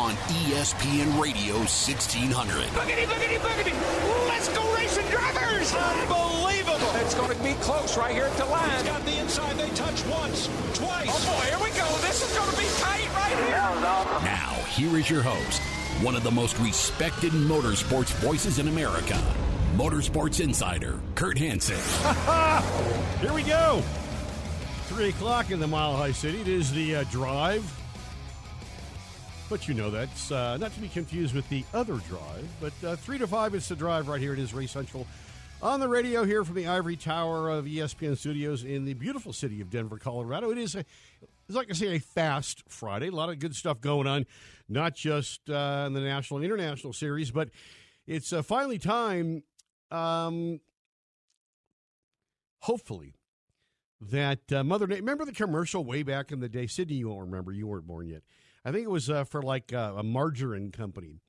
on ESPN Radio 1600. Boogity, boogity, boogity. Let's go racing drivers. Unbelievable. It's going to be close right here at the line. He's got the inside. They touch once, twice. Oh, boy, here we go. This is going to be tight right here. Now, here is your host, one of the most respected motorsports voices in America, Motorsports Insider, Kurt Hansen. Here we go. Three o'clock in the Mile High City. It is the uh, drive. But you know that's uh, not to be confused with the other drive. But uh, three to five, it's the drive right here. It is Race Central on the radio here from the Ivory Tower of ESPN Studios in the beautiful city of Denver, Colorado. It is a, it's like I say, a fast Friday. A lot of good stuff going on, not just uh, in the national and international series, but it's uh, finally time. Um, hopefully, that uh, Mother Nature. Remember the commercial way back in the day? Sydney, you won't remember. You weren't born yet. I think it was uh, for like uh, a margarine company.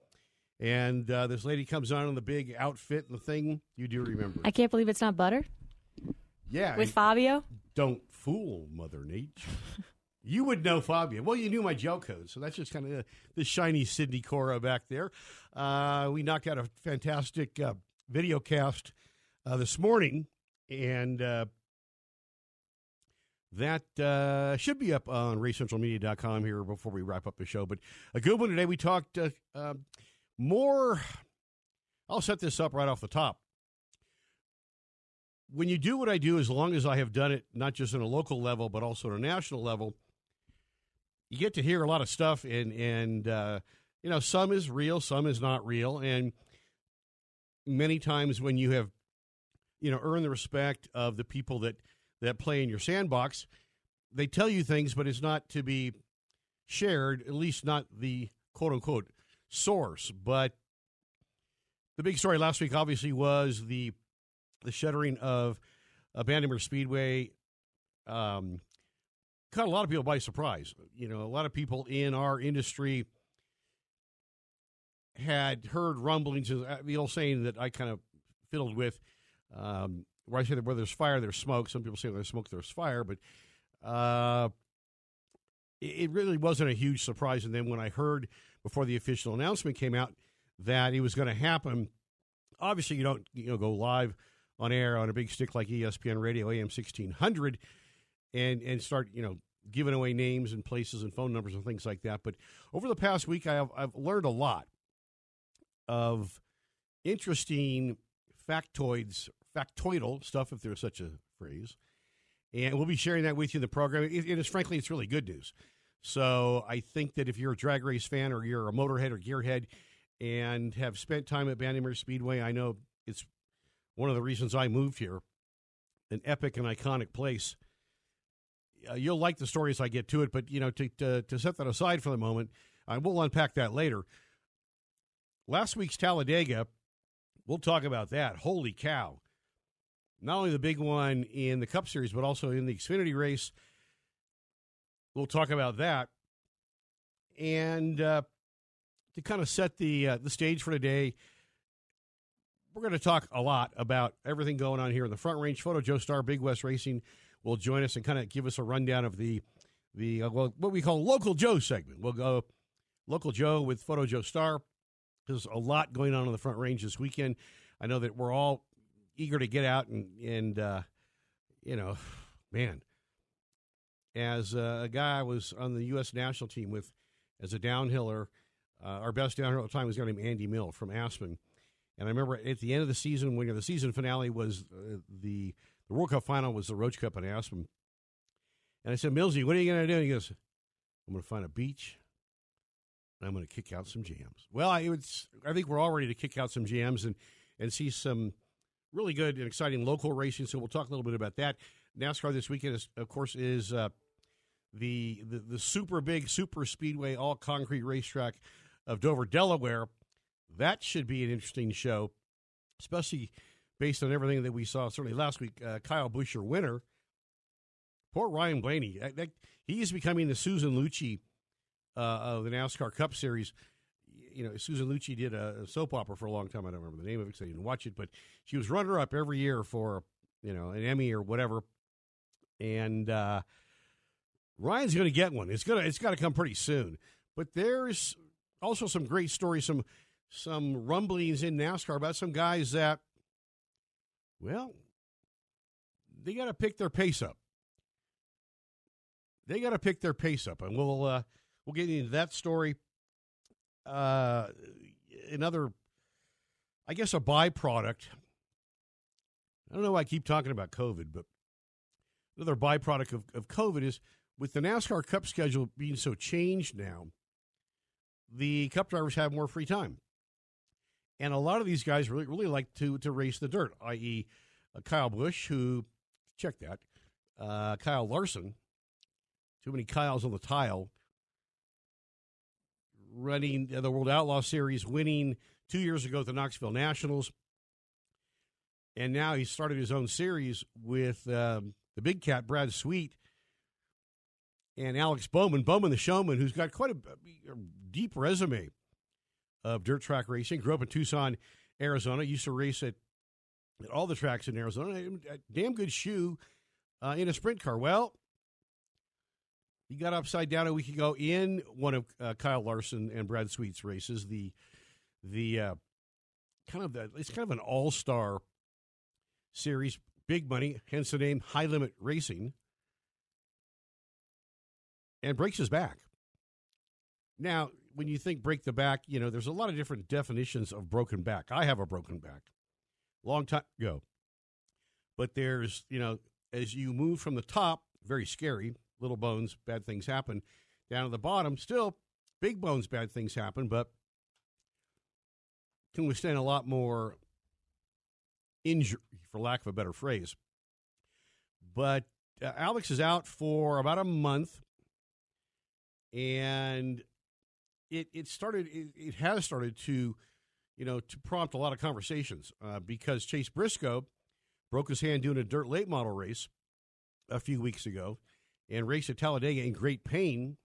And uh, this lady comes on in the big outfit and the thing. You do remember. I can't believe it's not butter yeah. with Fabio. Don't fool Mother Nature. you would know Fabio. Well, you knew my gel code. So that's just kind of the, shiny Sydney Cora back there. Uh, we knocked out a fantastic uh, video cast uh, this morning. And uh, that uh, should be up on racecentralmedia.com here before we wrap up the show. But a good one today. We talked uh, uh, more. I'll set this up right off the top. When you do what I do, as long as I have done it, not just on a local level, but also on a national level, you get to hear a lot of stuff, and and uh, you know some is real, some is not real, and many times when you have you know earned the respect of the people that that play in your sandbox, they tell you things, but it's not to be shared, at least not the quote unquote source. But the big story last week obviously was the the shuttering of Bandimere Speedway. Um, caught a lot of people by surprise. You know, a lot of people in our industry had heard rumblings, uh, the old saying that I kind of fiddled with. Um, where I say that where there's fire, there's smoke. Some people say where there's smoke, there's fire, but uh, it, really wasn't a huge surprise. And then when I heard before the official announcement came out that it was going to happen, obviously you don't you know go live on air on a big stick like ESPN Radio AM sixteen hundred and and start you know giving away names and places and phone numbers and things like that. But over the past week, I have I've learned a lot of interesting factoids factoidal stuff, if there's such a phrase. And we'll be sharing that with you in the program. It, it is frankly, it's really good news. So I think that if you're a drag race fan or you're a motorhead or gearhead and have spent time at Bandimere Speedway, I know it's one of the reasons I moved here. An epic and iconic place. Uh, you'll like the story as I get to it, but you know, to to, to set that aside for the moment, I will unpack that later. Last week's Talladega, we'll talk about that. Holy cow! Not only the big one in the Cup Series, but also in the Xfinity race. We'll talk about that. And uh, to kind of set the uh, the stage for today, we're going to talk a lot about everything going on here in the Front Range. Photo Joe Star, Big West Racing, will join us and kind of give us a rundown of the the uh, well, what we call local Joe segment. We'll go local Joe with Photo Joe Star. There's a lot going on in the Front Range this weekend. I know that we're all eager to get out and and uh, you know, man, as a guy I was on the U.S. national team with as a downhiller, uh, our best downhiller at the time was a guy named Andy Mill from Aspen, and I remember at the end of the season when the season finale was uh, the the World Cup final was the Roach Cup in Aspen, and I said, Millsy, what are you going to do? And he goes, I'm going to find a beach. And I'm going to kick out some jams. Well, I, it's, I think we're all ready to kick out some jams and, and see some really good and exciting local racing. So we'll talk a little bit about that. NASCAR this weekend, is, of course, is uh, the, the the super big super speedway all concrete racetrack of Dover, Delaware. That should be an interesting show, especially based on everything that we saw certainly last week. Uh, Kyle Busch, winner. Poor Ryan Blaney. That, that, he is becoming the Susan Lucci uh, of the NASCAR Cup Series you know, Susan Lucci did a, soap opera for a long time. I don't remember the name of it because I didn't watch it, but she was runner up every year for, you know, an Emmy or whatever. And uh, Ryan's going to get one. It's gonna it's got to come pretty soon. But there's also some great stories, some some rumblings in NASCAR about some guys that, well, they got to pick their pace up. They got to pick their pace up, and we'll uh, we'll get into that story. Uh, another, I guess, a byproduct. I don't know why I keep talking about COVID, but another byproduct of, of COVID is with the NASCAR Cup schedule being so changed now, the Cup drivers have more free time. And a lot of these guys really, really like to, to race the dirt, i.e., uh, Kyle Busch, who, check that, uh, Kyle Larson, too many Kyles on the tile, running the World Outlaw Series, winning two years ago at the Knoxville Nationals. And now he started his own series with um, the big cat, Brad Sweet, and Alex Bowman, Bowman the showman, who's got quite a, a deep resume of dirt track racing. Grew up in Tucson, Arizona. Used to race at, at all the tracks in Arizona. A damn good shoe uh, in a sprint car. Well, he got upside down a week ago in one of uh, Kyle Larson and Brad Sweet's races. The the uh, kind of the, it's kind of an all star series, big money, hence the name High Limit Racing and breaks his back. Now, when you think break the back, you know, there's a lot of different definitions of broken back. I have a broken back long time ago. But there's, you know, as you move from the top, very scary, little bones, bad things happen. Down at the bottom, still big bones, bad things happen, but can withstand a lot more injury, for lack of a better phrase. But uh, Alex is out for about a month and it it started it, it, has started to you know to prompt a lot of conversations uh, because Chase Briscoe broke his hand doing a dirt late model race a few weeks ago and race at Talladega in great pain.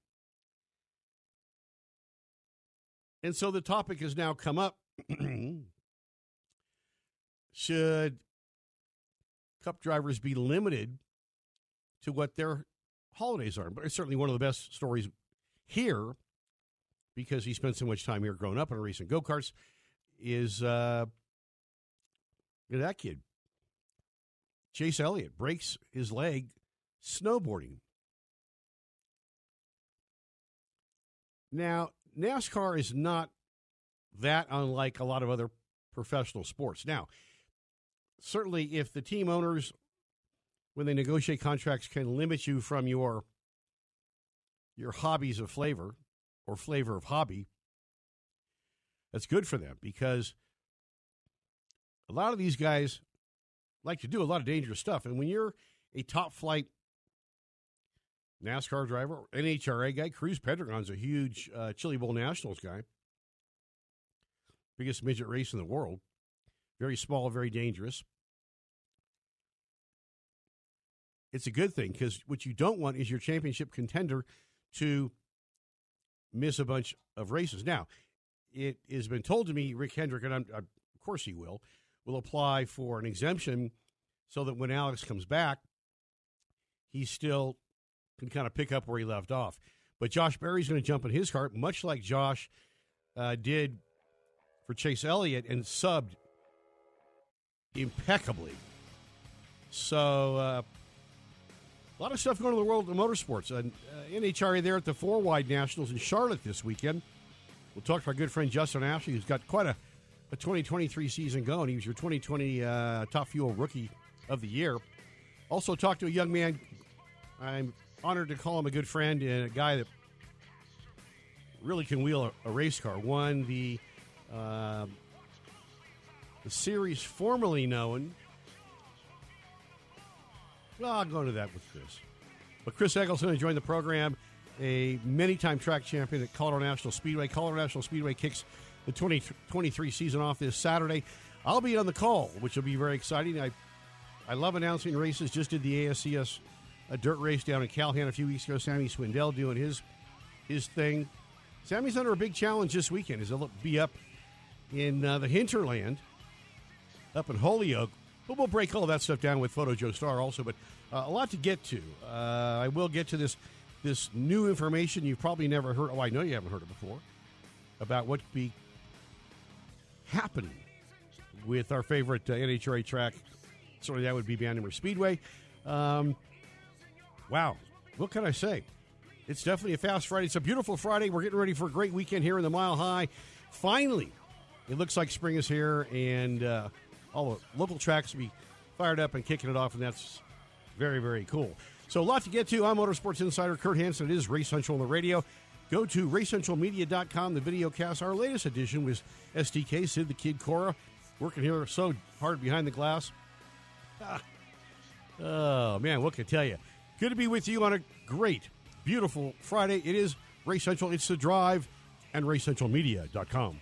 And so the topic has now come up. Should cup drivers be limited to what their holidays are? But it's certainly one of the best stories here because he spent so much time here growing up in racing go karts is uh, that kid. Chase Elliott breaks his leg snowboarding. Now, NASCAR is not that unlike a lot of other professional sports. Now, certainly if the team owners, when they negotiate contracts, can limit you from your your hobbies of flavor or flavor of hobby, that's good for them because a lot of these guys like to do a lot of dangerous stuff. And when you're a top flight NASCAR driver, NHRA guy, Cruz Pedregon's a huge uh, Chili Bowl Nationals guy, biggest midget race in the world, very small, very dangerous. It's a good thing because what you don't want is your championship contender to miss a bunch of races. Now, it has been told to me Rick Hendrick, and I'm, of course he will, will apply for an exemption so that when Alex comes back, he still can kind of pick up where he left off. But Josh Berry's going to jump in his cart, much like Josh uh, did for Chase Elliott and subbed impeccably. So uh, a lot of stuff going on in the world of motorsports. Uh, NHRA there at the Four Wide Nationals in Charlotte this weekend. We'll talk to our good friend Justin Ashley, who's got quite a, a 2023 season going. He was your 2020 uh, Top Fuel Rookie of the Year. Also, talk to a young man. I'm honored to call him a good friend and a guy that really can wheel a, a race car. Won the uh, the series formerly known well, I'll go into that with Chris. But Chris Eggleston joined the program, a many time track champion at Colorado National Speedway. Colorado National Speedway kicks the 2023 season off this Saturday. I'll be on the call, which will be very exciting. I, I love announcing races. Just did the ASCS a dirt race down in Calhoun a few weeks ago. Sammy Swindell doing his his thing. Sammy's under a big challenge this weekend. Is he'll be up in uh, the hinterland, up in Holyoke, but we'll break all that stuff down with Photo Joe Star also. But uh, a lot to get to. Uh, I will get to this this new information you've probably never heard. Oh, I know you haven't heard it before. about what be happening with our favorite uh, NHRA track. Certainly, that would be Bandimere Speedway. Um, wow, what can I say? It's definitely a fast Friday. It's a beautiful Friday. We're getting ready for a great weekend here in the Mile High. Finally, it looks like spring is here, and uh, all the local tracks will be fired up and kicking it off, and that's very, very cool. So, a lot to get to. I'm Motorsports Insider Kurt Hansen. It is Race Central on the radio. Go to racecentralmedia.com. The video cast, our latest edition was SDK, Sid the Kid Cora, working here so hard behind the glass. Ah. Oh, man, what can I tell you? Good to be with you on a great, beautiful Friday. It is Race Central, it's the drive, and racecentralmedia.com.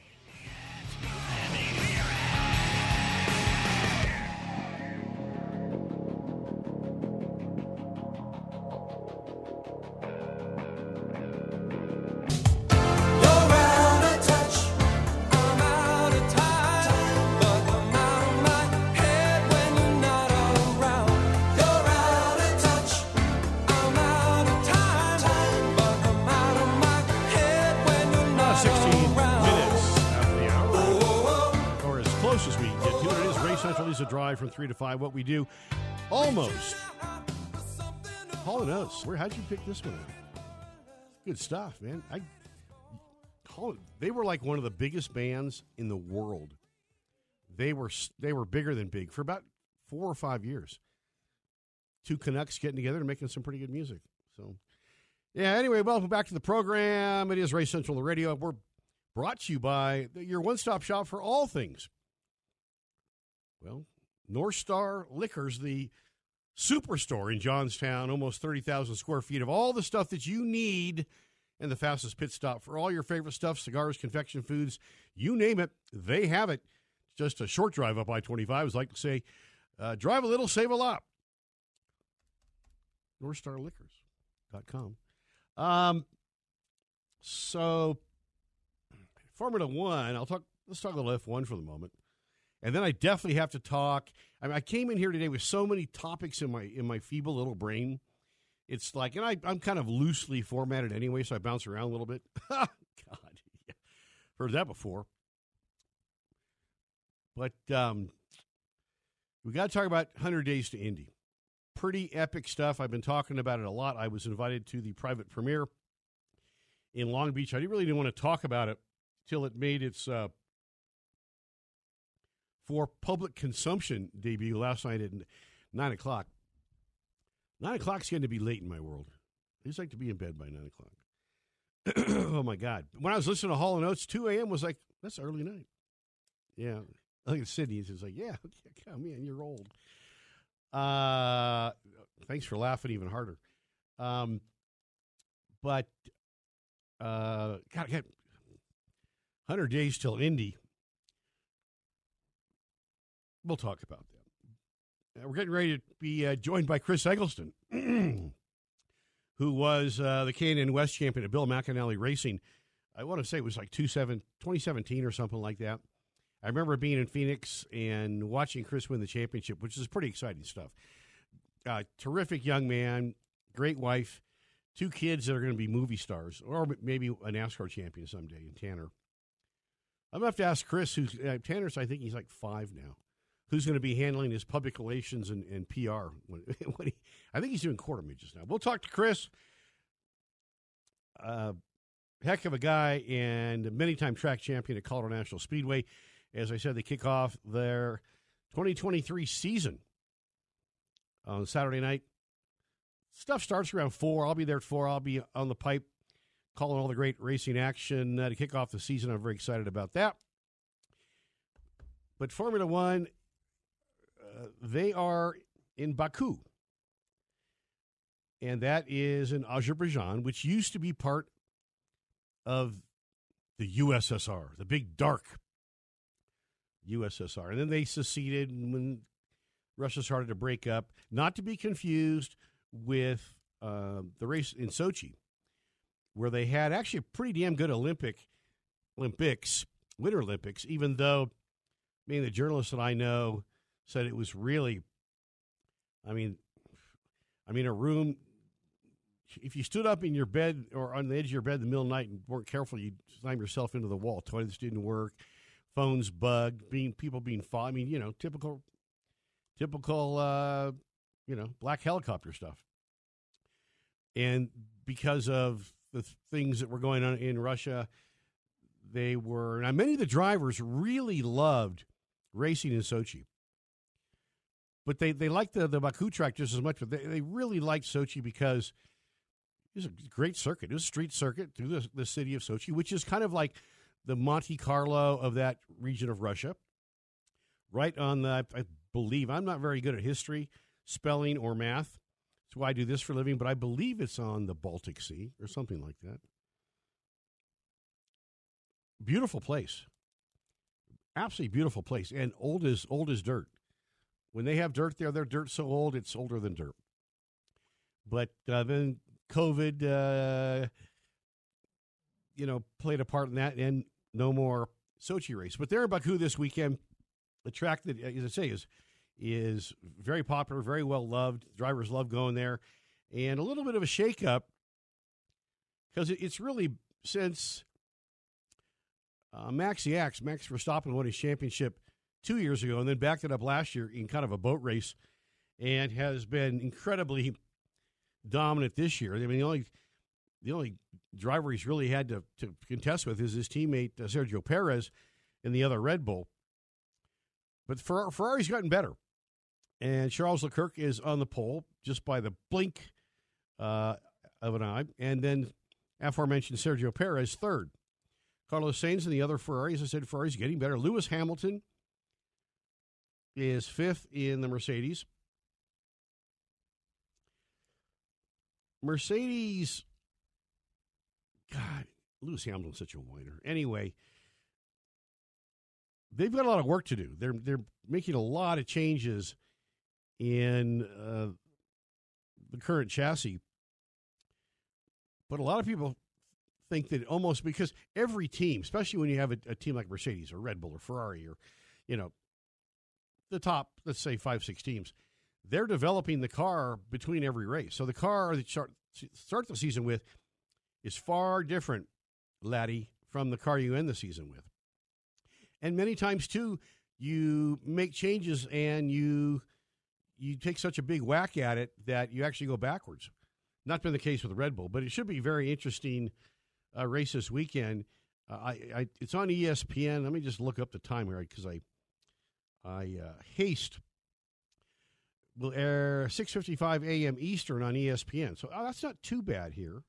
is a drive from 3 to 5. What we do almost. Hall and Oates. Where, how'd you pick this one? Good stuff, man. I call it. they were like one of the biggest bands in the world. They were they were bigger than big for about four or five years. Two Canucks getting together and making some pretty good music. So, yeah. Anyway, welcome back to the program. It is Race Central the radio. We're brought to you by your one stop shop for all things. Well, North Star Liquors, the superstore in Johnstown, almost 30,000 square feet of all the stuff that you need and the fastest pit stop for all your favorite stuff cigars, confection foods, you name it, they have it. Just a short drive up I 25. As I like to say, uh, drive a little, save a lot. NorthstarLiquors.com. Um, so, Formula One, I'll talk, let's talk a little F1 for the moment. And then I definitely have to talk. I mean, I came in here today with so many topics in my in my feeble little brain. It's like, and I, I'm kind of loosely formatted anyway, so I bounce around a little bit. God, yeah. heard that before. But um, we got to talk about 100 Days to Indy. Pretty epic stuff. I've been talking about it a lot. I was invited to the private premiere in Long Beach. I really didn't want to talk about it till it made its uh, for public consumption debut last night at nine o'clock. Nine o'clock's going to be late in my world. I just like to be in bed by nine o'clock. oh my God! When I was listening to Hall Oates, two a.m. was like that's early night. Yeah, I think Sydney is like, yeah, come in, you're old. Uh, thanks for laughing even harder. Um, but uh, God, God, hundred days till Indy. We'll talk about that. Uh, we're getting ready to be uh, joined by Chris Eggleston, who was uh, the K&N West champion at Bill McAnally Racing. I want to say it was like 2017 or something like that. I remember being in Phoenix and watching Chris win the championship, which is pretty exciting stuff. Uh, terrific young man, great wife, two kids that are going to be movie stars, or maybe a NASCAR champion someday in Tanner. I'm going to have to ask Chris, who's uh, Tanner's, I think he's like five now who's going to be handling his public relations and, and PR. When, when he, I think he's doing quarter midgets now. We'll talk to Chris. Uh, heck of a guy and many time track champion at Colorado National Speedway. As I said, they kick off their 2023 season on Saturday night. Stuff starts around 4. I'll be there at 4. I'll be on the pipe calling all the great racing action uh, to kick off the season. I'm very excited about that. But Formula One, they are in Baku. And that is in Azerbaijan, which used to be part of the USSR, the big dark USSR. And then they seceded when Russia started to break up, not to be confused with uh, the race in Sochi, where they had actually a pretty damn good Olympic Olympics, Winter Olympics, even though I mean, the journalists that I know said it was really, I mean, I mean, a room if you stood up in your bed or on the edge of your bed in the middle of the night and weren't careful, you'd slam yourself into the wall. Toilets didn't work, phones bugged, being people being fought. I mean, you know, typical, typical, uh, you know, black helicopter stuff. And because of the things that were going on in Russia, they were now many of the drivers really loved racing in Sochi. But they, they liked the, the Baku track just as much, but they, they really liked Sochi because it was a great circuit. It was a street circuit through the, the city of Sochi, which is kind of like the Monte Carlo of that region of Russia. Right on the, I believe, I'm not very good at history, spelling, or math. That's why I do this for a living, but I believe it's on the Baltic Sea or something like that. Beautiful place. Absolutely beautiful place. And old as old as dirt. When they have dirt there, their dirt's so old it's older than dirt. But uh, then COVID, uh, you know, played a part in that, and no more Sochi race. But they're in Baku this weekend. The track that, as I say, is is very popular, very well loved. Drivers love going there, and a little bit of a shakeup because it's really since uh, Yax, Max Verstappen won his championship two years ago and then backed it up last year in kind of a boat race and has been incredibly dominant this year. I mean, the only the only driver he's really had to, to contest with is his teammate uh, Sergio Perez in the other Red Bull. But Fer- Ferrari's gotten better, and Charles Leclerc is on the pole just by the blink uh, of an eye, and then aforementioned Sergio Perez third. Carlos Sainz and the other Ferrari, as I said, Ferrari's getting better. Lewis Hamilton is fifth in the Mercedes. Mercedes, God, Lewis Hamilton's such a whiner. Anyway, they've got a lot of work to do. They're they're making a lot of changes in uh, the current chassis, but a lot of people think that almost because every team, especially when you have a, a team like Mercedes or Red Bull or Ferrari or you know the top, let's say five six teams, they're developing the car between every race. So the car that start start the season with is far different, laddie, from the car you end the season with. And many times too, you make changes and you you take such a big whack at it that you actually go backwards. Not been the case with Red Bull, but it should be very interesting uh, race this weekend. Uh, I, I, it's on ESPN. Let me just look up the time here because I I uh, haste will air 6:55 a.m. Eastern on ESPN. So oh, that's not too bad here.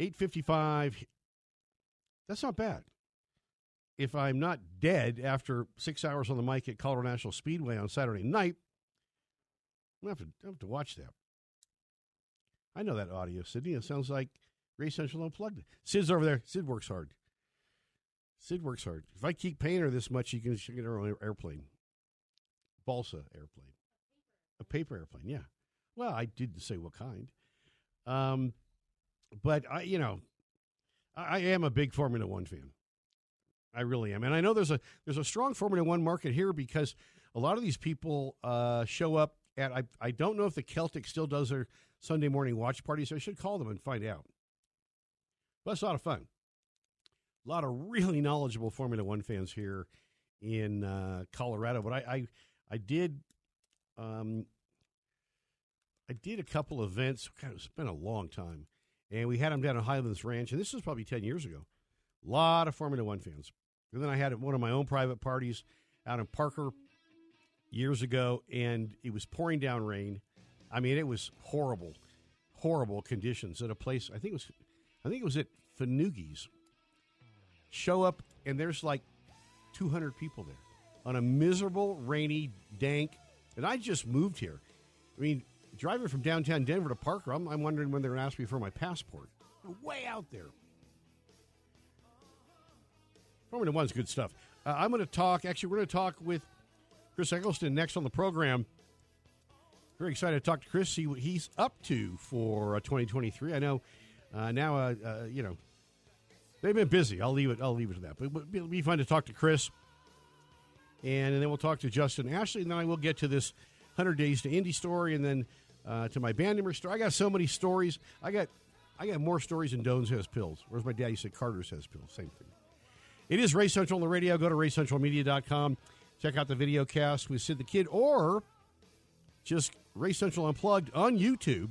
8:55 That's not bad. If I'm not dead after 6 hours on the mic at Colorado National Speedway on Saturday night, I have to I have to watch that. I know that audio, Sydney. It sounds like Race Central Unplugged. Sid's over there. Sid works hard. Sid works hard. If I keep paying her this much, she can, get her own airplane. Balsa airplane. A paper airplane, yeah. Well, I didn't say what kind. Um, but I, you know, I, I am a big Formula One fan. I really am, and I know there's a there's a strong Formula One market here because a lot of these people uh, show up at. I I don't know if the Celtic still does their Sunday morning watch parties. I should call them and find out. But it's a lot of fun. A lot of really knowledgeable Formula One fans here in uh, Colorado. But I, I I did um, I did a couple events. God, it's been a long time, and we had them down at Highlands Ranch, and this was probably ten years ago. A lot of Formula One fans, and then I had one of my own private parties out in Parker years ago, and it was pouring down rain. I mean, it was horrible, horrible conditions at a place. I think it was, I think it was at Fanugi's. Show up, and there's like 200 people there on a miserable, rainy, dank and I just moved here. I mean, driving from downtown Denver to Parker, I'm, I'm wondering when they're going to ask me for my passport. way out there. Formula One's good stuff. Uh, I'm going to talk, actually, we're going to talk with Chris Eggleston next on the program. Very excited to talk to Chris, see what he's up to for uh, 2023. I know uh, now, uh, uh, you know, they've been busy. I'll leave it. I'll leave it to that. But it'll be fun to talk to Chris and, and then we'll talk to Justin Ashley, and then I will get to this 100 Days to Indy story, and then uh, to my Bandimere story. I got so many stories. I got I got more stories than Dones has pills. Where's my daddy said Carter's has pills? Same thing. It is Race Central on the radio. Go to racecentralmedia.com. Check out the video cast with Sid the Kid or just Race Central Unplugged on YouTube.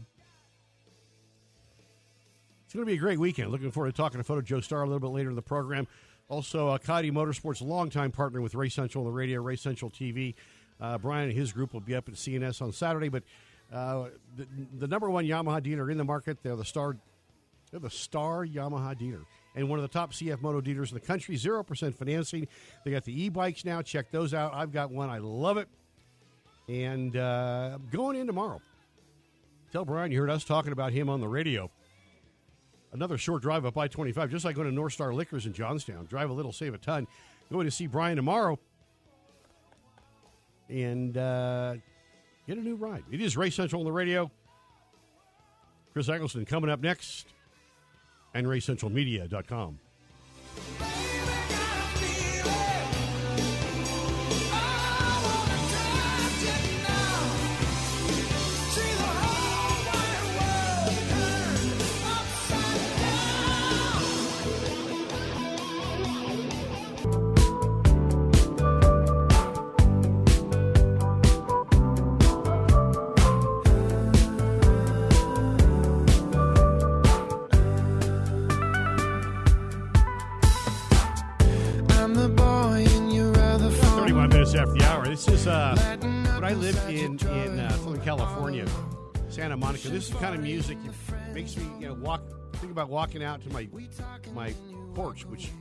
Going to be a great weekend. Looking forward to talking to Photo Joe Star a little bit later in the program. Also, uh, Coyote Motorsports, longtime partner with Race Central on the radio, Race Central TV. Uh, Brian and his group will be up at CNS on Saturday, but uh, the, the, number one Yamaha dealer in the market, they're the star, they're the star Yamaha dealer, and one of the top CF Moto dealers in the country. Zero percent financing. They got the e-bikes now. Check those out. I've got one. I love it. And uh, going in tomorrow. Tell Brian you heard us talking about him on the radio. Another short drive up I 25, just like going to North Star Liquors in Johnstown. Drive a little, save a ton. Going to see Brian tomorrow and uh, get a new ride. It is Race Central on the radio. Chris Eggleston coming up next, and RaceCentralMedia.com. Monica. This is kind of music that makes me you know walk. Think about walking out to my my porch, which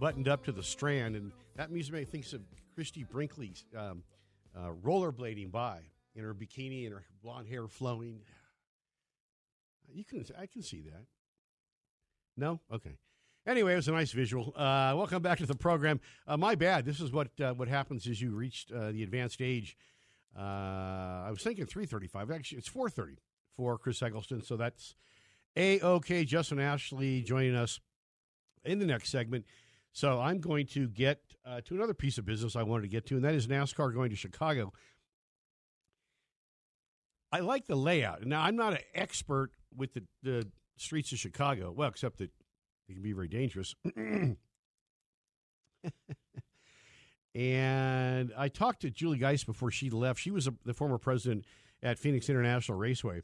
buttoned up to the Strand, and that music makes me think of Christie Brinkley um, uh, rollerblading by in her bikini and her blonde hair flowing. You can I can see that. No, okay. Anyway, it was a nice visual. Uh, welcome back to the program. Uh, my bad. This is what uh, what happens as you reach uh, the advanced age. Uh, I was thinking 335. Actually, it's 430 for Chris Eggleston. So that's a okay. Justin Ashley joining us in the next segment. So I'm going to get uh, to another piece of business I wanted to get to, and that is NASCAR going to Chicago. I like the layout. Now I'm not an expert with the, the streets of Chicago. Well, except that it can be very dangerous. and I talked to Julie Giese before she left. She was a, the former president at Phoenix International Raceway.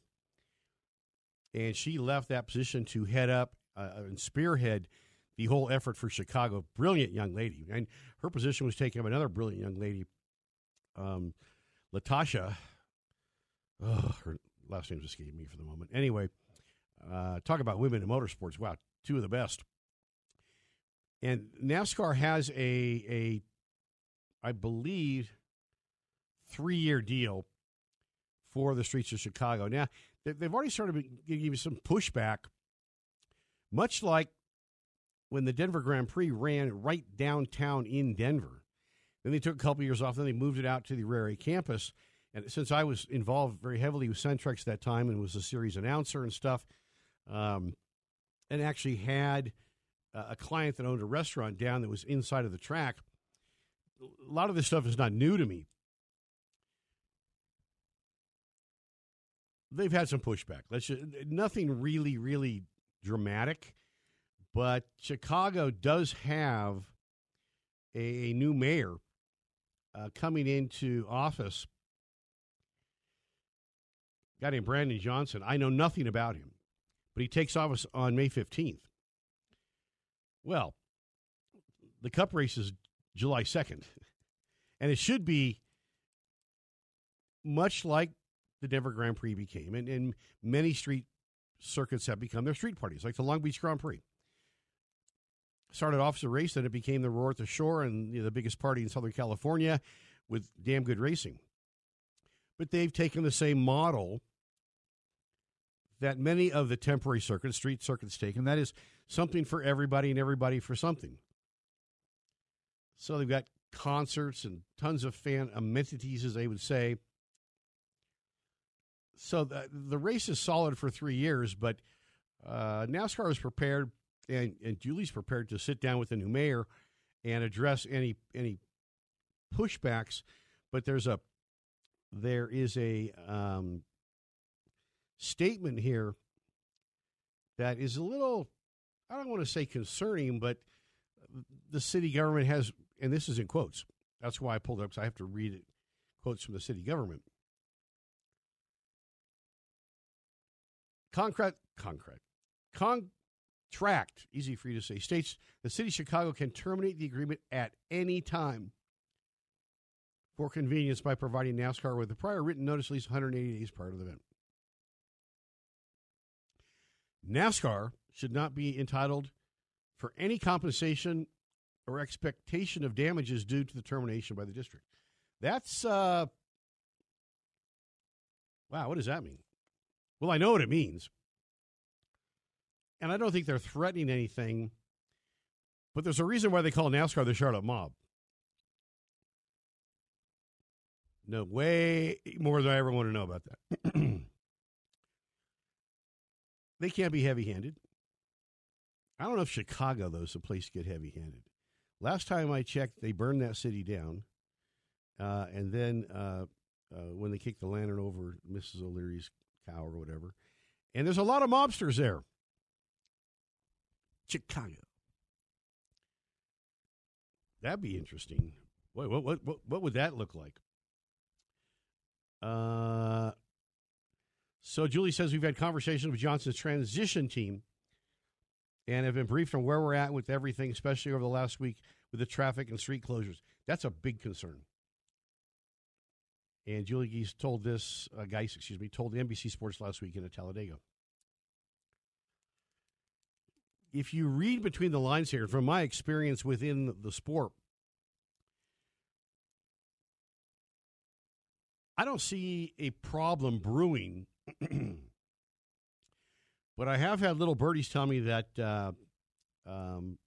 And she left that position to head up uh, and spearhead the whole effort for Chicago. Brilliant young lady. And her position was taken by another brilliant young lady, um, Latasha. Oh, her last name escaped me for the moment. Anyway, uh, talk about women in motorsports. Wow, two of the best. And NASCAR has a a I believe three year deal for the streets of Chicago. Now they've already started giving some pushback, much like when the Denver Grand Prix ran right downtown in Denver. Then they took a couple years off. Then they moved it out to the Auraria campus. And since I was involved very heavily with Centrex at that time and was a series announcer and stuff, um, and actually had a client that owned a restaurant down that was inside of the track. A lot of this stuff is not new to me. They've had some pushback. Let's just, nothing really, really dramatic, but Chicago does have a, a new mayor uh, coming into office. Guy named Brandon Johnson. I know nothing about him but he takes office on May 15th. Well, the cup race is July 2nd, and it should be much like the Denver Grand Prix became, and, and many street circuits have become their street parties, like the Long Beach Grand Prix. Started off as a race, then it became the Roar at the Shore and you know, the biggest party in Southern California with damn good racing. But they've taken the same model that many of the temporary circuits, street circuits, take, and that is something for everybody and everybody for something. So they've got concerts and tons of fan amenities, as they would say. So the, the race is solid for three years, but uh, NASCAR is prepared, and, and Julie's prepared to sit down with the new mayor and address any any pushbacks. But there's a there is a um, statement here that is a little, I don't want to say concerning, but the city government has, and this is in quotes. That's why I pulled it up, because I have to read it, quotes from the city government. Concrete, concrete, contract, easy for you to say, states the city of Chicago can terminate the agreement at any time for convenience by providing NASCAR with a prior written notice at least 180 days prior to the event. NASCAR should not be entitled for any compensation or expectation of damages due to the termination by the district. That's, uh, wow, what does that mean? Well, I know what it means. And I don't think they're threatening anything, but there's a reason why they call NASCAR the Charlotte Mob. No, way more than I ever want to know about that. they can't be heavy handed. I don't know if Chicago, though, is a place to get heavy handed. Last time I checked, they burned that city down. Uh, and then uh, uh, when they kicked the lantern over Mrs. O'Leary's cow or whatever. And there's a lot of mobsters there. Chicago. That'd be interesting. What, what, what, what, what would that look like? Uh, so Julie says we've had conversations with Johnson's transition team and have been briefed on where we're at with everything, especially over the last week with the traffic and street closures. That's a big concern. And Julie Giese told this, uh, excuse me, told the NBC Sports last week in Talladega. If you read between the lines here, from my experience within the sport, I don't see a problem brewing, but I have had little birdies tell me that uh, um,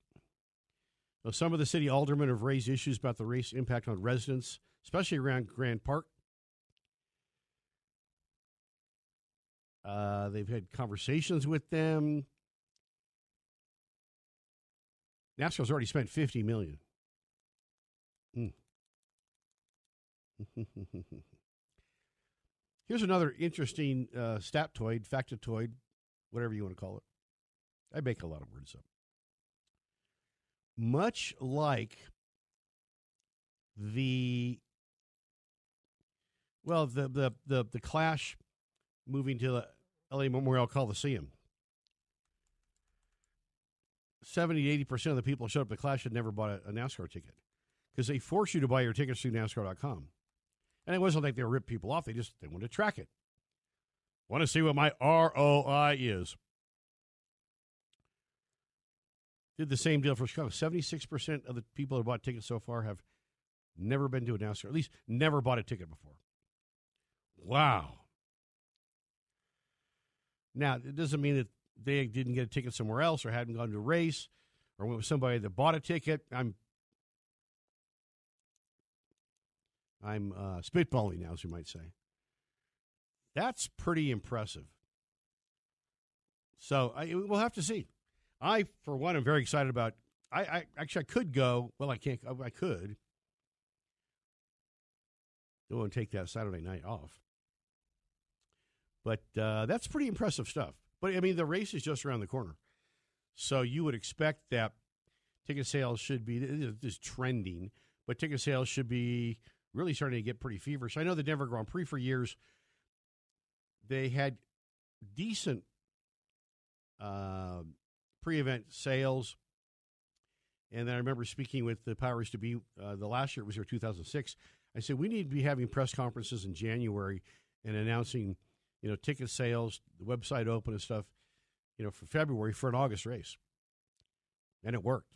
some of the city aldermen have raised issues about the race impact on residents, especially around Grant Park. Uh, they've had conversations with them. NASCAR's already spent fifty million. Mm. Here's another interesting uh, factoid, whatever you want to call it. I make a lot of words up. Much like the well, the the the, the Clash moving to the LA Memorial Coliseum. 70 80% of the people who showed up at the Clash had never bought a, a NASCAR ticket because they force you to buy your tickets through NASCAR.com. And it wasn't like they ripped people off. They just they wanted to track it. Want to see what my ROI is. Did the same deal for Chicago. 76% of the people who bought tickets so far have never been to a NASCAR, at least never bought a ticket before. Wow. Now, it doesn't mean that they didn't get a ticket somewhere else or hadn't gone to a race or went with somebody that bought a ticket. I'm I'm uh, spitballing now, as you might say. That's pretty impressive. So I, we'll have to see. I, for one, am very excited about. I, I actually I could go. Well, I can't. Go I could go and take that Saturday night off. But uh, that's pretty impressive stuff. But I mean, the race is just around the corner, so you would expect that ticket sales should be this is trending, but ticket sales should be really starting to get pretty feverish. I know the Denver Grand Prix for years they had decent uh, pre-event sales, and then I remember speaking with the powers to be. Uh, the last year it was here, 2006. I said we need to be having press conferences in January and announcing, you know, ticket sales, the website open and stuff, you know, for February for an August race, and it worked.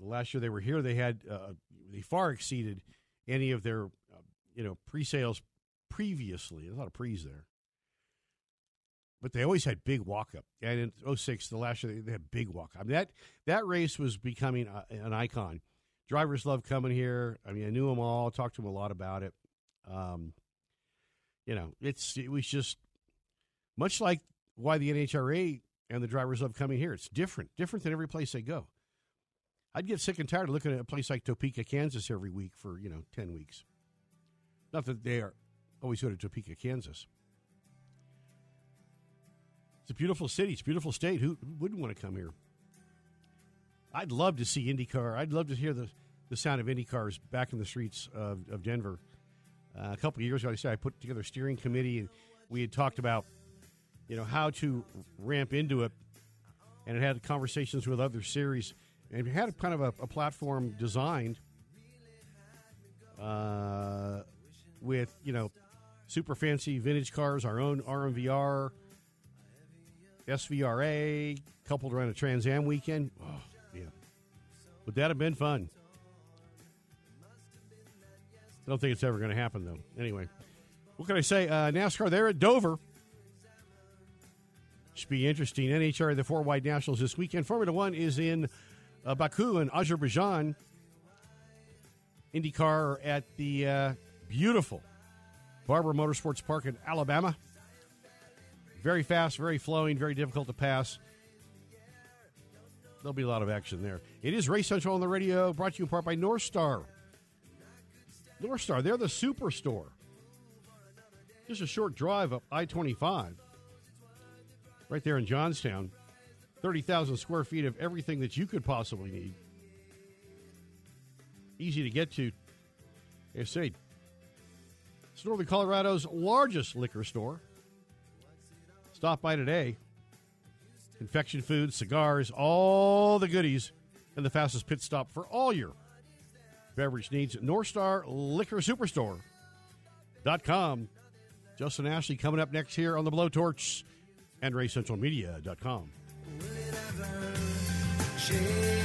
The last year they were here, they had uh, they far exceeded any of their uh, you know pre-sales previously. There's a lot of pre's there, but they always had big walk up. And in 06, the last year they had big walk up. I mean, that that race was becoming a, an icon. Drivers love coming here. I mean, I knew them all, talked to them a lot about it. Um, you know, it's it was just much like why the NHRA and the drivers love coming here. It's different, different than every place they go. I'd get sick and tired of looking at a place like Topeka, Kansas every week for, you know, 10 weeks. Not that they are always go to Topeka, Kansas. It's a beautiful city. It's a beautiful state. Who, wouldn't want to come here? I'd love to see IndyCar. I'd love to hear the, the sound of IndyCars back in the streets of, of Denver. Uh, a couple years ago, I said I put together a steering committee, and we had talked about, you know, how to ramp into it, and it had conversations with other series, and it had a kind of a, a platform designed uh, with you know super fancy vintage cars, our own RMVR, SVRA, coupled around a Trans Am weekend. Oh, yeah. Would that have been fun? I don't think it's ever going to happen, though. Anyway, what can I say? Uh, NASCAR there at Dover. Should be interesting. NHRA, the four wide nationals this weekend. Formula One is in uh, Baku in Azerbaijan. IndyCar at the uh, beautiful Barber Motorsports Park in Alabama. Very fast, very flowing, very difficult to pass. There'll be a lot of action there. It is Race Central on the radio, brought to you in part by North Star. North Star, they're the superstore. Just a short drive up I 25, right there in Johnstown. 30,000 square feet of everything that you could possibly need. Easy to get to. I say, it's Northern Colorado's largest liquor store. Stop by today. Confection foods, cigars, all the goodies, and the fastest pit stop for all your beverage needs. North Star Liquor Superstore.com. Justin Ashley coming up next here on the Blowtorch and RaceCentralMedia.com. I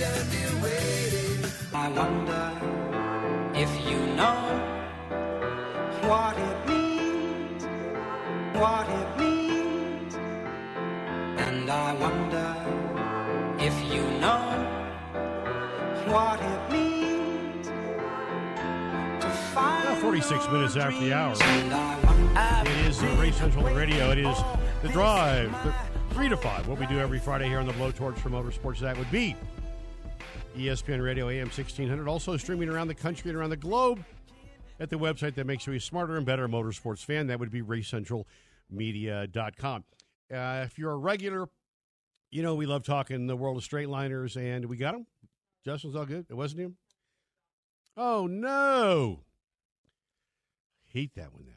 I stand here waiting. I wonder if you know what it means, what it means. And I wonder if you know what it means to find. About 46 minutes after the hour. dreams. And I wonder It is the Race Central Radio. It is the drive, the three to five. What we do every Friday here on the Blowtorch for Motorsports. That would be ESPN Radio AM 1600. Also streaming around the country and around the globe at the website that makes you a smarter and better motorsports fan. That would be racecentralmedia.com. Uh, if you're a regular, you know we love talking the world of straight liners, and we got him. Justin's all good. It wasn't him. Oh no! Hate that when that happens.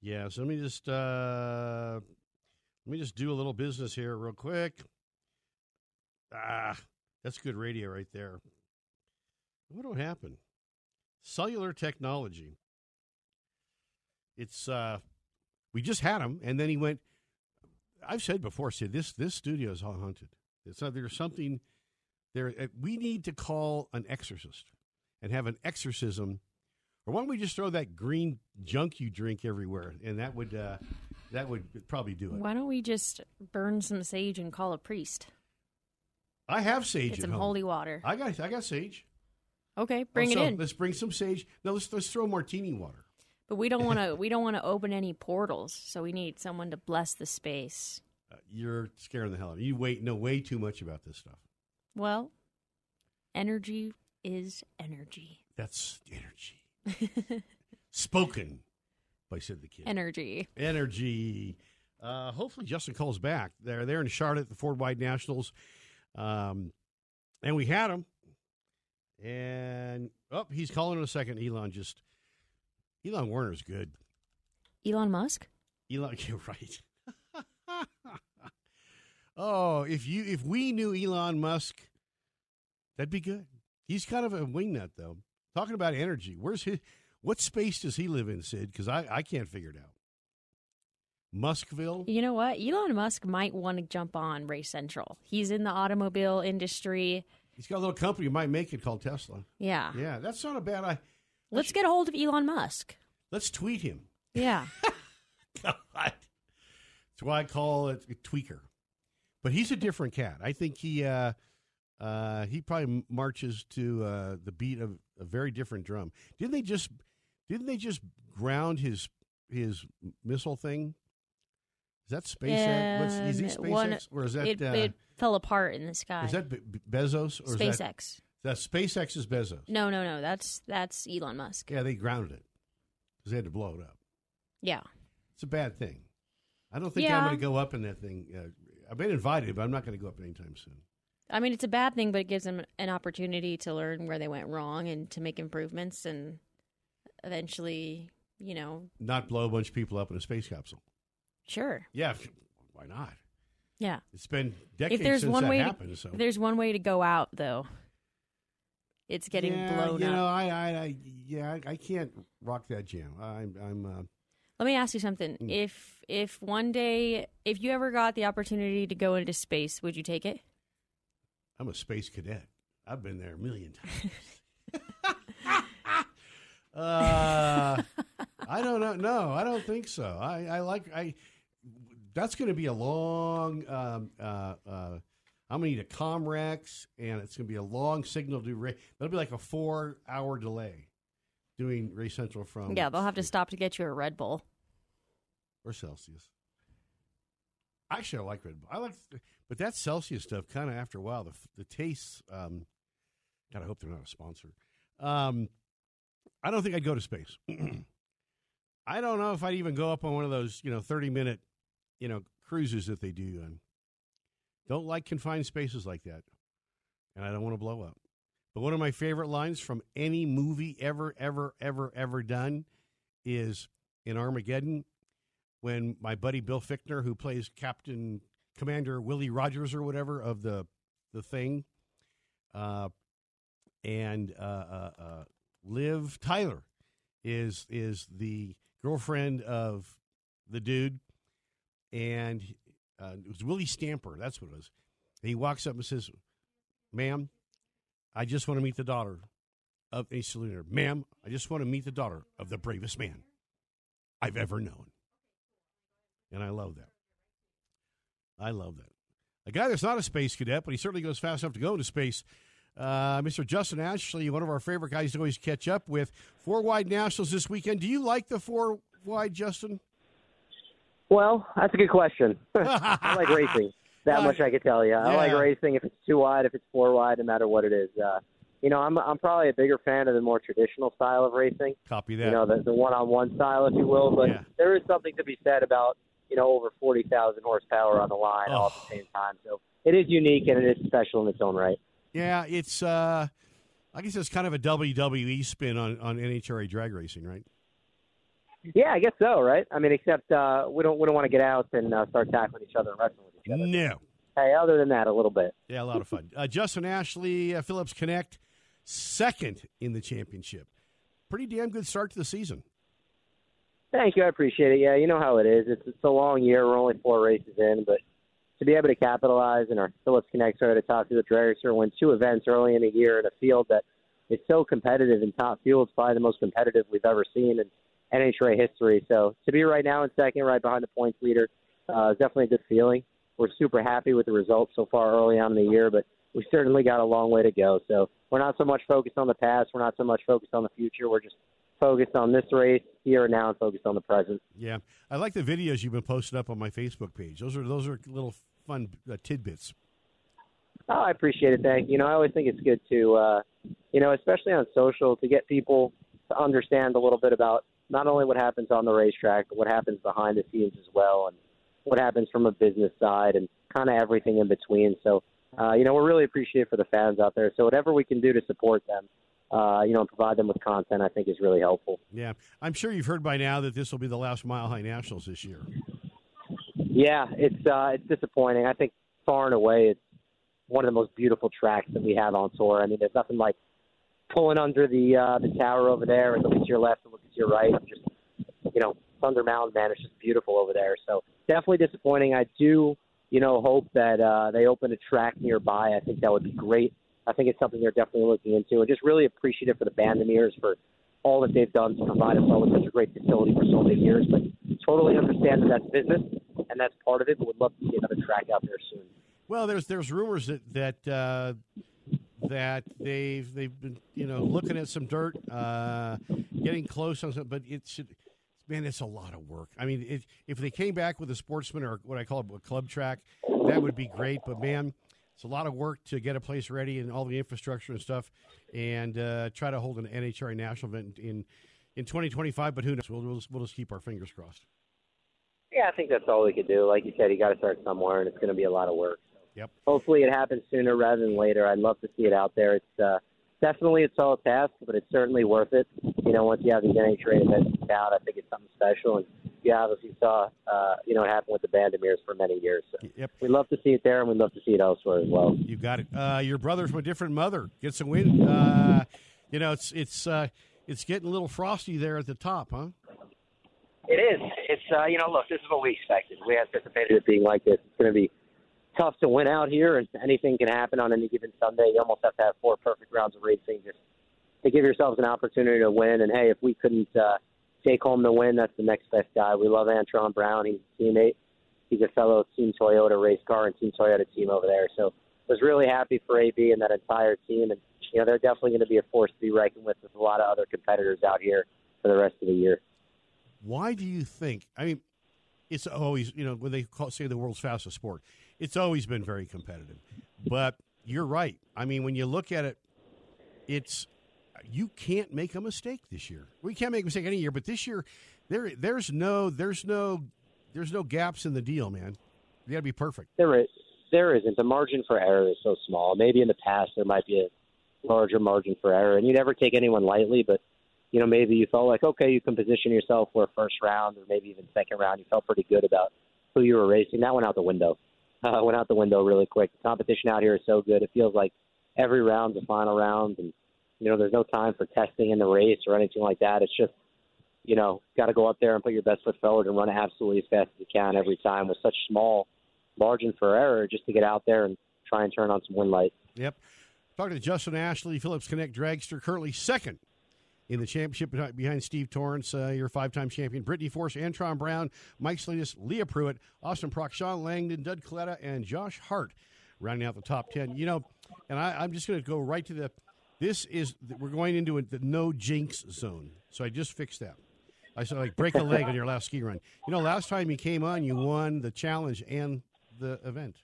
Yeah, so let me just uh let me just do a little business here real quick. Ah, that's good radio right there. What will happen? Cellular technology. It's uh we just had him and then he went I've said before, Sid, this this studio is all haunted. It's not, there's something there uh, we need to call an exorcist and have an exorcism or why don't we just throw that green junk you drink everywhere, and that would uh, that would probably do it. Why don't we just burn some sage and call a priest? I have sage Get at some home. holy water. I got I got sage. Okay, bring Also, it in. Let's bring some sage. Now let's let's throw martini water. But we don't want to. we don't want to open any portals, so we need someone to bless the space. Uh, you're scaring the hell out of me. You wait know way too much about this stuff. Well, energy is energy. That's energy. Spoken by Sid the Kid. Energy. energy. Uh, hopefully, Justin calls back. They're there in Charlotte, at the Four Wide Nationals, um, and we had him. And oh, he's calling in a second. Elon just Elon Warner's good. Elon Musk. Elon, you're right. oh, if you if we knew Elon Musk, that'd be good. He's kind of a wingnut, though. Talking about energy, where's his? What space does he live in, Sid? Because I I can't figure it out. Muskville. You know what? Elon Musk might want to jump on Race Central. He's in the automobile industry. He's got a little company you might make it called Tesla. Yeah. Yeah, that's not a bad. I Let's get a hold of Elon Musk. let's tweet him. Yeah. God. That's why I call it a tweaker. But he's a different cat. I think he uh, uh, he probably marches to uh, the beat of a very different drum. Didn't they just didn't they just ground his his missile thing? Is that SpaceX? What's, is he Um, SpaceX one- or is that it, uh, it fell apart in the sky. is that Be- Be- Bezos or is that SpaceX? that SpaceX is Bezos? No, no, no. That's that's Elon Musk. Yeah, they grounded it because they had to blow it up. Yeah. It's a bad thing. I don't think Yeah. I'm going to go up in that thing. Uh, I've been invited, but I'm not going to go up anytime soon. I mean, it's a bad thing, but it gives them an opportunity to learn where they went wrong and to make improvements and eventually, you know, Not blow a bunch of people up in a space capsule. Sure. Yeah, why not? Yeah. It's been decades if there's since one that way happened. to, so there's one way to go out though, it's getting yeah, blown you up. know, I, I, I yeah, I, I can't rock that jam. I'm, I'm. Uh, Let me ask you something. Mm. If if one day if you ever got the opportunity to go into space, would you take it? I'm a space cadet. I've been there a million times. uh, I don't know. No, I don't think so. I, I like I. That's going to be a long. Um, uh, uh, I'm going to need a Comrex, and it's going to be a long signal to Ray. That'll be like a four-hour delay doing Race Central from. yeah, they'll have to stop to get you a Red Bull. or Celsius. Actually, I like Red Bull. I like, but that Celsius stuff kind of after a while the the tastes. Um, God, I hope they're not a sponsor. Um, I don't think I'd go to space. I don't know if I'd even go up on one of those, you know, thirty minute, you know, cruises that they do. And don't like confined spaces like that, and I don't want to blow up. But one of my favorite lines from any movie ever, ever, ever, ever done is in Armageddon when my buddy Bill Fichtner, who plays Captain Commander Willie Rogers or whatever of the the thing, uh, and uh, uh, uh, Liv Tyler is is the girlfriend of the dude, and uh, it was Willie Stamper. That's what it was. And he walks up and says, "Ma'am, I just want to meet the daughter of a saluter. Ma'am, I just want to meet the daughter of the bravest man I've ever known." And I love that. I love that. A guy that's not a space cadet, but he certainly goes fast enough to go into space. Uh, Mr. Justin Ashley, one of our favorite guys to always catch up with. Four wide nationals this weekend. Do you like the four wide, Justin? Well, that's a good question. I like racing. That much I could tell you. I like racing if it's two wide, if it's four wide, no matter what it is. Uh, you know, I'm I'm probably a bigger fan of the more traditional style of racing. Copy that. You know, the the one-on-one style, if you will. But Yeah. there is something to be said about you know over forty thousand horsepower on the line all at Oh. the same time. So it is unique and it is special in its own right. yeah, it's. Uh, I guess it's kind of a WWE spin on, on NHRA drag racing, right? Yeah, I guess so, right? I mean, except uh, we don't we don't want to get out and uh, start tackling each other and wrestling with each other. No. Hey, other than that, a little bit. Yeah, a lot of fun. Uh, Justin Ashley, uh, Phillips Connect, second in the championship. Pretty damn good start to the season. Thank you. I appreciate it. Yeah, you know how it is. It's, it's a long year. We're only four races in, but to be able to capitalize and our Phillips Connect started to talk to the Drag Racer, win two events early in the year in a field that is so competitive and top fuel. It's probably the most competitive we've ever seen in NHRA history. So to be right now in second, right behind the points leader, uh, is definitely a good feeling. We're super happy with the results so far early on in the year, but we certainly got a long way to go. So we're not so much focused on the past. We're not so much focused on the future. We're just focused on this race here and now and focused on the present. Yeah, I like the videos you've been posting up on my Facebook page. Those are those are little fun uh, tidbits. Oh, I appreciate it. Thank you. You know, I always think it's good to, uh, you know, especially on social, to get people to understand a little bit about not only what happens on the racetrack, but what happens behind the scenes as well, and what happens from a business side, and kind of everything in between. So, uh, you know, we're really appreciative for the fans out there. So, whatever we can do to support them, uh, you know, and provide them with content, I think is really helpful. Yeah, I'm sure you've heard by now that this will be the last Mile High Nationals this year. Yeah, it's uh, it's disappointing. I think far and away it's one of the most beautiful tracks that we have on tour. I mean, there's nothing like pulling under the uh, the tower over there and look to your left and look to your right. And just you know, Thunder Mountain, man, it's just beautiful over there. So definitely disappointing. I do, you know, hope that uh, they open a track nearby. I think that would be great. I think it's something they're definitely looking into, and just really appreciative for the Bandimeres for all that they've done to provide us all with such a great facility for so many years. But totally understand that that's business and that's part of it. But would love to see another track out there soon. Well, there's there's rumors that that uh, that they've they've been you know looking at some dirt, uh, getting close on something, but it should man, it's a lot of work. I mean, it, if they came back with a sportsman or what I call a club track, that would be great. But man, it's a lot of work to get a place ready and all the infrastructure and stuff, and uh, try to hold an NHRA national event in in 2025. But who knows? We'll, we'll, just, we'll just keep our fingers crossed. Yeah, I think that's all we could do. Like you said, you got to start somewhere, and it's going to be a lot of work. Yep. Hopefully, it happens sooner rather than later. I'd love to see it out there. It's uh, definitely a tall task, but it's certainly worth it. You know, once you have these NHRA events in town, I think it's something special. And you obviously saw, uh, you know, what happened with the Bandimeres for many years. So Yep. we love to see it there, and we love to see it elsewhere as well. You got it. Uh, your brother from a different mother gets a win. Uh, you know, it's it's uh, it's getting a little frosty there at the top, huh? It is. It's uh, you know, look, this is what we expected. We anticipated it being like this. It's going to be tough to win out here, and anything can happen on any given Sunday. You almost have to have four perfect rounds of racing just to give yourselves an opportunity to win. And hey, if we couldn't uh, take home the win, that's the next best guy. We love Antron Brown. He's a teammate. He's a fellow Team Toyota race car and Team Toyota team over there. So was really happy for AB and that entire team. And you know, they're definitely going to be a force to be reckoned with with a lot of other competitors out here for the rest of the year. Why do you think? I mean, it's always you know when they call, say the world's fastest sport, it's always been very competitive. But you're right. I mean, when you look at it, it's you can't make a mistake this year. We can't make a mistake any year, but this year there there's no there's no there's no gaps in the deal, man. You got to be perfect. There is. There isn't. The margin for error is so small. Maybe in the past there might be a larger margin for error, and you never take anyone lightly. But you know, maybe you felt like okay, you can position yourself for first round or maybe even second round. You felt pretty good about who you were racing. That went out the window. Uh, went out the window really quick. The competition out here is so good. It feels like every round's a final round, and you know, there's no time for testing in the race or anything like that. It's just you know, got to go up there and put your best foot forward and run absolutely as fast as you can every time with such small margin for error just to get out there and try and turn on some win light. Yep. Talking to Justin Ashley, Phillips Connect dragster, currently second in the championship behind- Steve Torrence, uh, your five-time champion, Brittany Force, Antron Brown, Mike Salinas, Leah Pruett, Austin Prock, Shawn Langdon, Doug Kalitta, and Josh Hart, rounding out the top ten. You know, and I, I'm just going to go right to the. This is we're going into the no jinx zone, so I just fixed that. I said like break a leg on your last ski run. You know, last time you came on, you won the challenge and the event.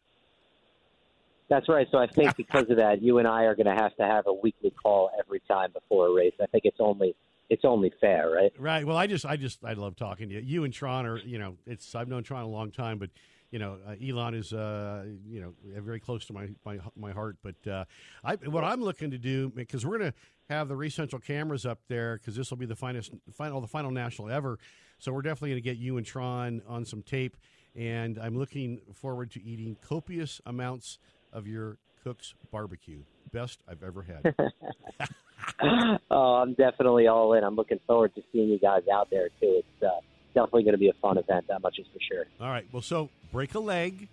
That's right. So I think because of that, you and I are going to have to have a weekly call every time before a race. I think it's only it's only fair, right? Right. Well, I just, I just, I love talking to you. You and Tron are, you know, it's. I've known Tron a long time, but you know, uh, Elon is, uh, you know, very close to my my, my heart. But uh, I, what I'm looking to do because we're going to have the Race Central cameras up there because this will be the finest, final, the final national ever. So we're definitely going to get you and Tron on some tape, and I'm looking forward to eating copious amounts of your Cook's barbecue. Best I've ever had. oh, I'm definitely all in. I'm looking forward to seeing you guys out there too. It's uh, definitely going to be a fun event. That much is for sure. All right. Well, so break a leg,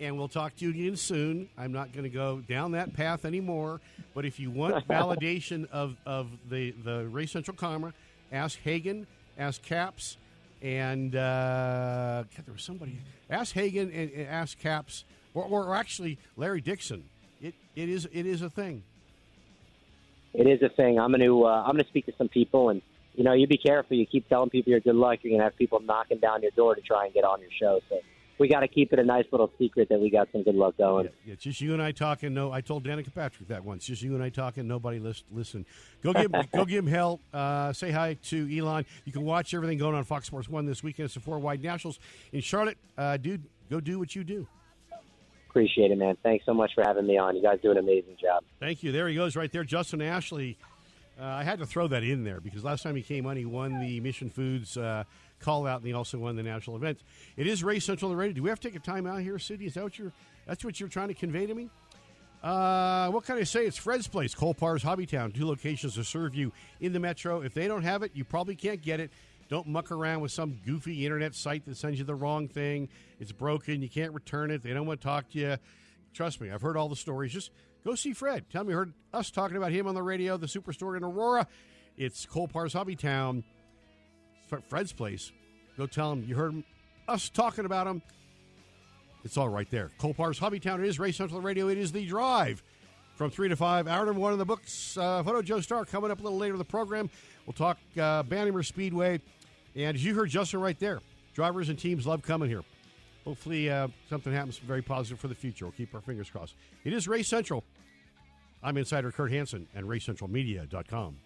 and we'll talk to you again soon. I'm not going to go down that path anymore. But if you want validation of, of the, the Race Central camera, ask Hagan, ask Capps, and uh, God, there was somebody. Ask Hagan and, and ask Capps, or, or actually Larry Dixon. It, it is it is a thing. It is a thing. I'm going to uh, I'm going to speak to some people, and you know, you be careful. You keep telling people you're good luck, you're going to have people knocking down your door to try and get on your show. So we got to keep it a nice little secret that we got some good luck going. Yeah, just you and I talking. No, I told Danica Patrick that once. Just you and I talking. Nobody list, listen. Go give go give him hell. Uh, say hi to Elon. You can watch everything going on Fox Sports One this weekend. It's the four wide nationals in Charlotte. Uh, dude, go do what you do. Appreciate it, man. Thanks so much for having me on. You guys do an amazing job. Thank you. There he goes, right there, Justin Ashley. Uh, I had to throw that in there because last time he came on, he won the Mission Foods uh, call out, and he also won the national event. It is Race Central already. Do we have to take a time out here, City? Is that what you're? That's what you're trying to convey to me? Uh, what can I say? It's Fred's Place, Colpar's Hobbytown. Two locations to serve you in the metro. If they don't have it, you probably can't get it. Don't muck around with some goofy internet site that sends you the wrong thing. It's broken. You can't return it. They don't want to talk to you. Trust me, I've heard all the stories. Just go see Fred. Tell him you heard us talking about him on the radio, the superstore in Aurora. It's Cole Colpar's Hobbytown, F- Fred's Place. Go tell him you heard us talking about him. It's all right there. cole Colpar's Hobbytown. It is Race Central Radio. It is the drive from 3 to 5. Hour number one in the books. Uh, Photo Joe Star coming up a little later in the program. We'll talk uh, Bandimere Speedway. And as you heard Justin right there, drivers and teams love coming here. Hopefully, uh, something happens very positive for the future. We'll keep our fingers crossed. It is Race Central. I'm Insider Kurt Hansen and RaceCentralMedia.com.